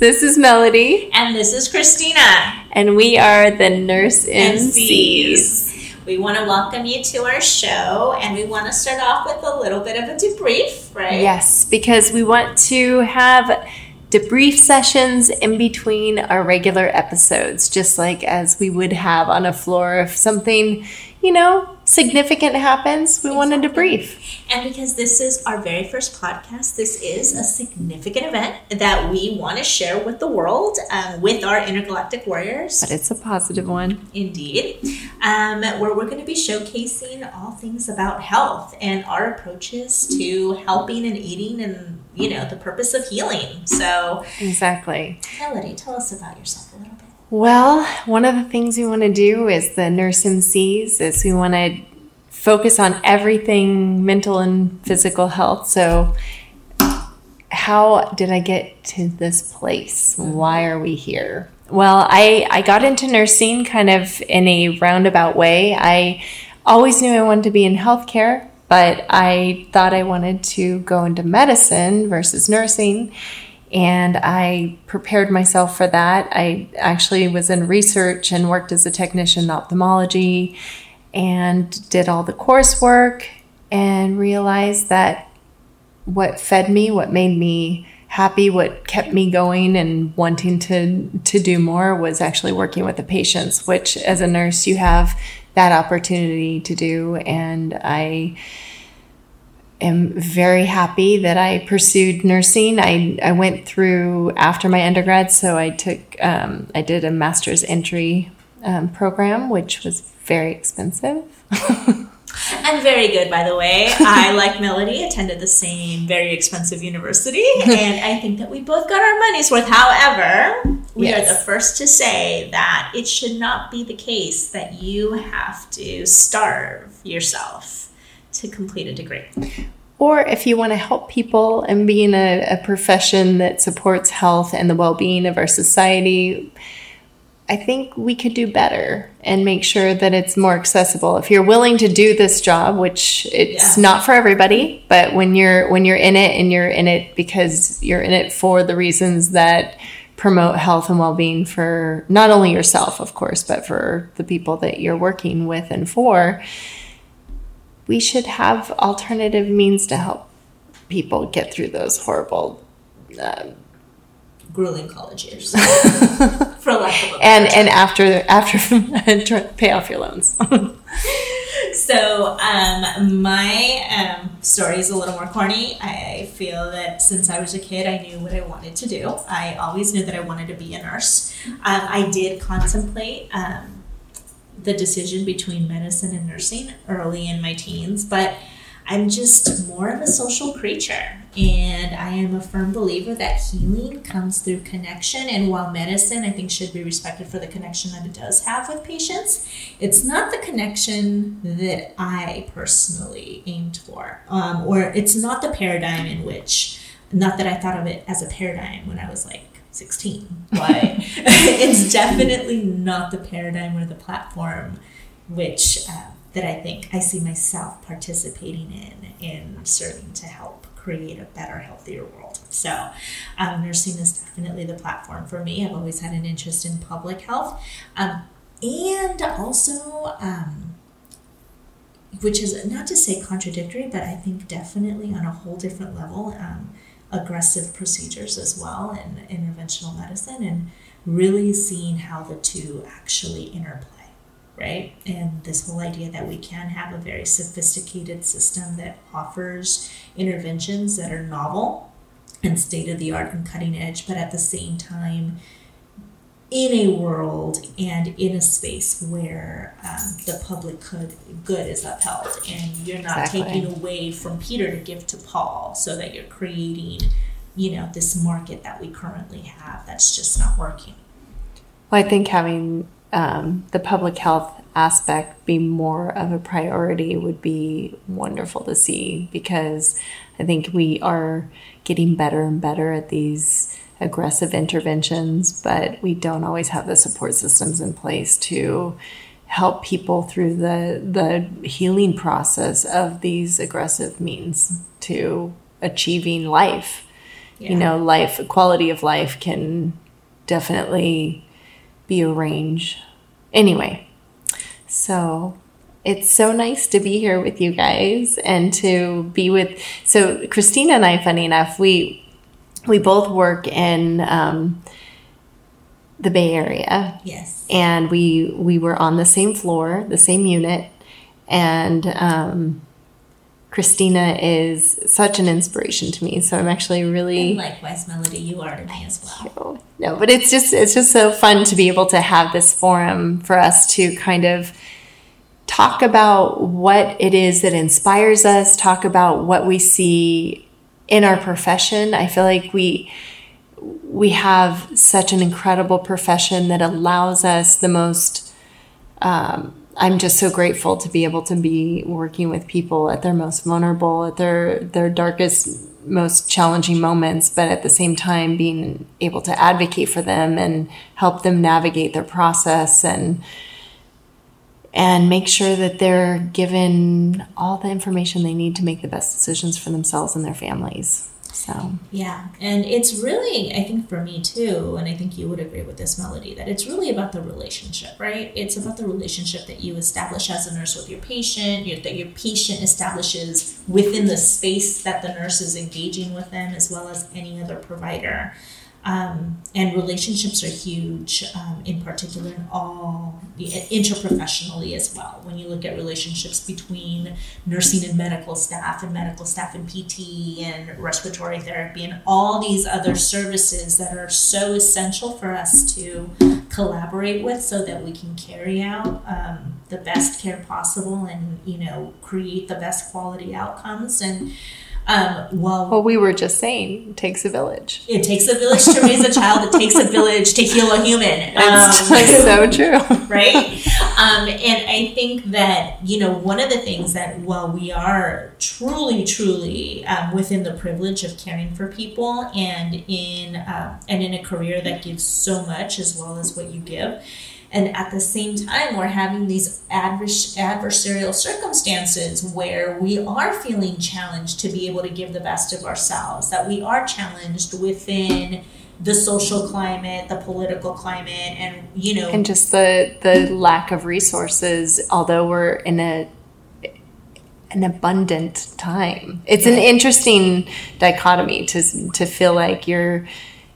This is Melody. And this is Cristina. And we are the Nurse MCs. We want to welcome you to our show and we want to start off with a little bit of a debrief, right? Yes, because we want to have debrief sessions in between our regular episodes, just like as we would have on a floor if something, you know, significant happens, we exactly. want to debrief. And because this is our very first podcast, this is a significant event that we want to share with the world, um, with our intergalactic warriors. But it's a positive one. Indeed. Um, where we're going to be showcasing all things about health and our approaches to helping and eating and, you know, the purpose of healing. So, exactly. Melody, tell us about yourself a little. Well, one of the things we want to do is the Nurse MCs is we want to focus on everything mental and physical health. So, how did I get to this place? Why are we here? Well, I, I got into nursing kind of in a roundabout way. I always knew I wanted to be in healthcare, but I thought I wanted to go into medicine versus nursing and I prepared myself for that. I actually was in research and worked as a technician in ophthalmology and did all the coursework and realized that what fed me, what made me happy, what kept me going and wanting to to do more was actually working with the patients, which as a nurse you have that opportunity to do and I am very happy that I pursued nursing. I, I went through after my undergrad, so I took um, I did a master's entry um, program, which was very expensive. and very good, by the way. I, like Melody, attended the same very expensive university, and I think that we both got our money's worth. However, we yes. are the first to say that it should not be the case that you have to starve yourself to complete a degree. Or if you want to help people and be in a, a profession that supports health and the well being of our society, I think we could do better and make sure that it's more accessible. If you're willing to do this job, which it's yeah. not for everybody, but when you're when you're in it and you're in it because you're in it for the reasons that promote health and well-being for not only yourself, of course, but for the people that you're working with and for, we should have alternative means to help people get through those horrible um, grueling college years. For lack of a and and after after pay off your loans. So um, my um, story is a little more corny. I feel that since i was a kid i knew what i wanted to do. I always knew that i wanted to be a nurse. Um, i did contemplate um, the decision between medicine and nursing early in my teens, but I'm just more of a social creature. And I am a firm believer that healing comes through connection. And while medicine, I think, should be respected for the connection that it does have with patients, it's not the connection that I personally aimed for. Um, or it's not the paradigm in which, not that I thought of it as a paradigm when I was like 16. Why? it's definitely not the paradigm or the platform which uh, that I think I see myself participating in in serving to help create a better, healthier world. So, um, nursing is definitely the platform for me. I've always had an interest in public health, um, and also. Um, which is not to say contradictory, but I think definitely on a whole different level. Um, aggressive procedures as well in interventional medicine and really seeing how the two actually interplay right? And this whole idea that we can have a very sophisticated system that offers interventions that are novel and state of the art and cutting edge but at the same time in a world and in a space where um, the public could, good is upheld and you're not exactly. taking away from Peter to give to Paul so that you're creating, you know, this market that we currently have that's just not working. Well, I think having um, the public health aspect be more of a priority would be wonderful to see because I think we are getting better and better at these aggressive interventions, but we don't always have the support systems in place to help people through the the healing process of these aggressive means to achieving life. you know, life, quality of life can definitely be a range. Anyway, so it's so nice to be here with you guys and to be with. So Cristina and I, funny enough, we we both work in um, the Bay Area. Yes. And we we were on the same floor, the same unit, and um, Cristina is such an inspiration to me. So I'm actually really and likewise, Melody, you are to me as well. No, but it's just it's just so fun to be able to have this forum for us to kind of talk about what it is that inspires us, talk about what we see in our profession. I feel like we we have such an incredible profession that allows us the most um, I'm just so grateful to be able to be working with people at their most vulnerable, at their their darkest, most challenging moments, but at the same time being able to advocate for them and help them navigate their process and and make sure that they're given all the information they need to make the best decisions for themselves and their families. So yeah, and it's really I think for me too, and I think you would agree with this melody that it's really about the relationship, right? It's about the relationship that you establish as a nurse with your patient, your, that your patient establishes within the space that the nurse is engaging with them, as well as any other provider. Um, and relationships are huge, um, in particular, in all interprofessionally as well. When you look at relationships between nursing and medical staff, and medical staff and PT, and respiratory therapy, and all these other services that are so essential for us to collaborate with, so that we can carry out um, the best care possible, and you know, create the best quality outcomes and um, well, well, we were just saying, it takes a village. It takes a village to raise a child. It takes a village to heal a human. That's, um, so true, right? Um, and I think that you know one of the things that while we are truly, truly um, within the privilege of caring for people, and in uh, and in a career that gives so much as well as what you give and at the same time, we're having these advers- adversarial circumstances where we are feeling challenged to be able to give the best of ourselves, that we are challenged within the social climate, the political climate, and you know, and just the the lack of resources. Although we're in a an abundant time, it's an interesting dichotomy to to feel like you're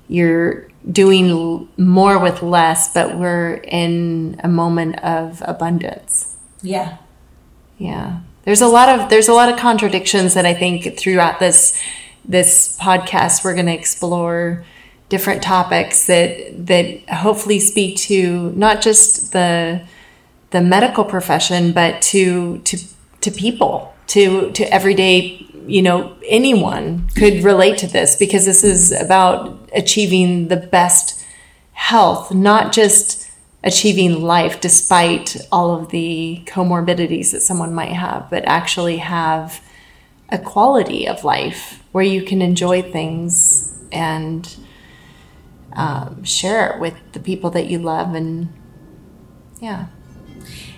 you're doing more with less, but we're in a moment of abundance. Yeah. Yeah. There's a lot of there's a lot of contradictions that I think throughout this this podcast we're going to explore different topics that that hopefully speak to not just the the medical profession but to to to people to to everyday you know anyone could relate to this because this is about achieving the best health, not just achieving life despite all of the comorbidities that someone might have, but actually have a quality of life where you can enjoy things and um, share it with the people that you love and yeah.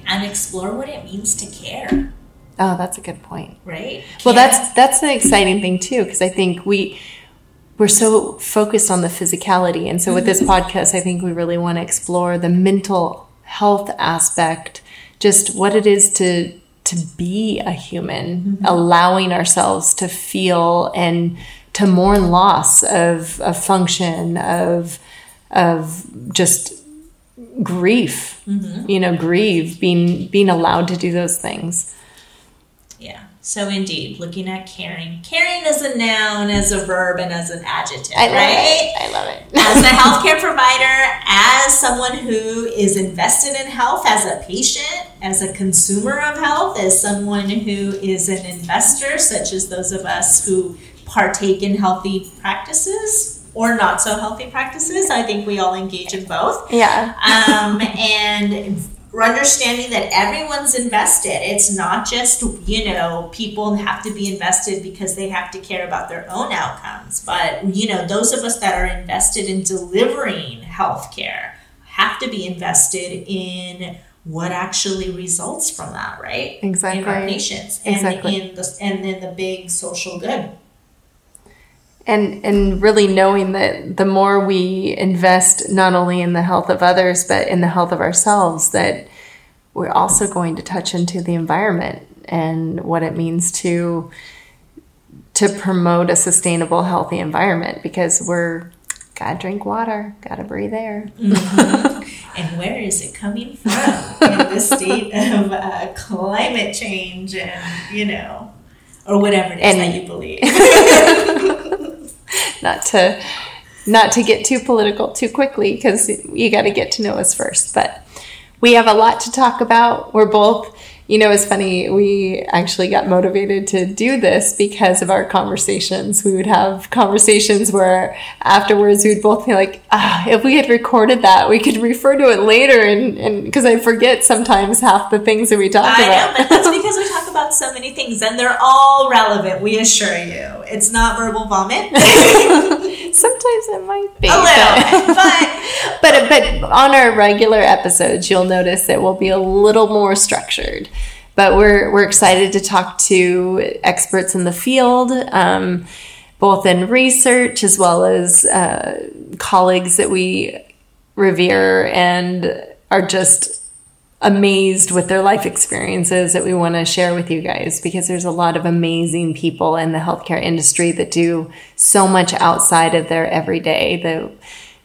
And explore what it means to care. Oh that's a good point. Right? Well that's that's an exciting thing too because i think we we're so focused on the physicality. And so with this podcast, I think we really want to explore the mental health aspect, just what it is to to be a human, mm-hmm. allowing ourselves to feel and to mourn loss of, of function, of of just grief, mm-hmm. you know, grieve, being being allowed to do those things. So indeed, looking at caring. Caring as a noun, as a verb, and as an adjective, I right? I love it. as a healthcare provider, as someone who is invested in health, as a patient, as a consumer of health, as someone who is an investor, such as those of us who partake in healthy practices or not so healthy practices. I think we all engage in both. Yeah. Um, and we're understanding that everyone's invested. It's not just, you know, people have to be invested because they have to care about their own outcomes. But, you know, those of us that are invested in delivering healthcare have to be invested in what actually results from that, right? Exactly. In our patients and exactly. in the and in the big social good. And and really knowing that the more we invest not only in the health of others but in the health of ourselves that we're also going to touch into the environment and what it means to to promote a sustainable healthy environment because we're gotta drink water gotta breathe air mm-hmm. and where is it coming from in the state of uh, climate change and you know or whatever it is and, that you believe not to not to get too political too quickly because you got to get to know us first. But we have a lot to talk about. We're both you know, it's funny. We actually got motivated to do this because of our conversations. We would have conversations where afterwards we'd both be like, ah, if we had recorded that, we could refer to it later. And because I forget sometimes half the things that we talk I about. I know, but that's because we talk about so many things and they're all relevant, we assure you. It's not verbal vomit. sometimes it might be. A little but, but, but on our regular episodes, you'll notice that we'll be a little more structured but we're we're excited to talk to experts in the field, um, both in research as well as uh, colleagues that we revere and are just amazed with their life experiences that we want to share with you guys because there's a lot of amazing people in the healthcare industry that do so much outside of their everyday that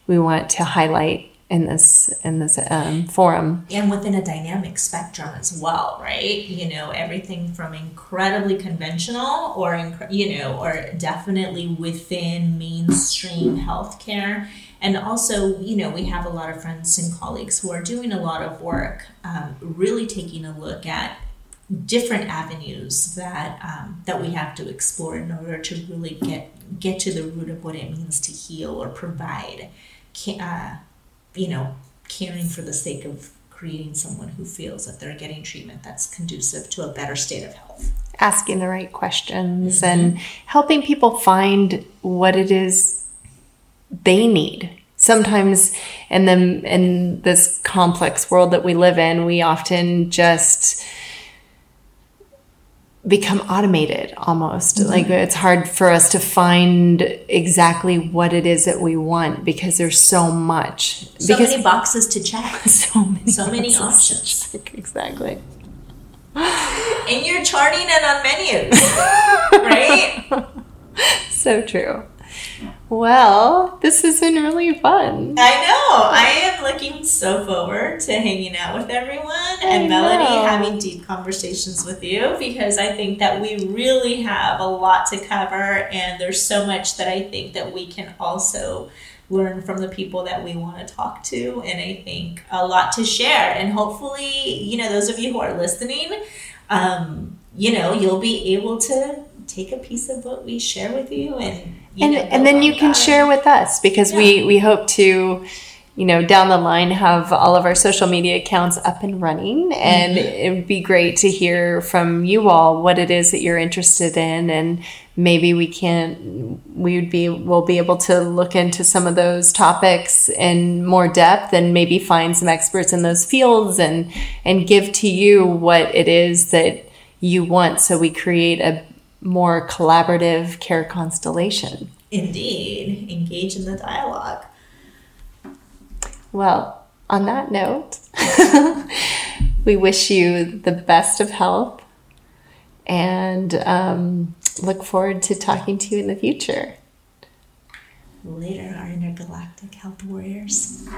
we want to highlight in this in this um, forum. And within a dynamic spectrum as well right? You know everything from incredibly conventional or you know or definitely within mainstream healthcare. And also you know we have a lot of friends and colleagues who are doing a lot of work um, really taking a look at different avenues that um, that we have to explore in order to really get get to the root of what it means to heal or provide uh, you know, caring for the sake of creating someone who feels that they're getting treatment that's conducive to a better state of health. Asking the right questions mm-hmm. and helping people find what it is they need. Sometimes in the in this complex world that we live in, we often just become automated almost. Mm-hmm. Like it's hard for us to find exactly what it is that we want because there's so much. So because many boxes to check. So many. So many options. Exactly. And you're charting it on menus, right? so true. Well, this has been really fun. I know. I am looking so forward to hanging out with everyone and Melody having deep conversations with you because I think that we really have a lot to cover and there's so much that I think that we can also learn from the people that we want to talk to and I think a lot to share and hopefully, you know, those of you who are listening, um, you know, you'll be able to take a piece of what we share with you and and, and then you can share with us because yeah. we we hope to you know down the line have all of our social media accounts up and running and mm-hmm. it would be great to hear from you all what it is that you're interested in and maybe we can we would be we'll be able to look into some of those topics in more depth and maybe find some experts in those fields and and give to you what it is that you want so we create a more collaborative care constellation. Indeed, engage in the dialogue. Well, on that note, we wish you the best of health and um, look forward to talking to you in the future. Later, our intergalactic health warriors.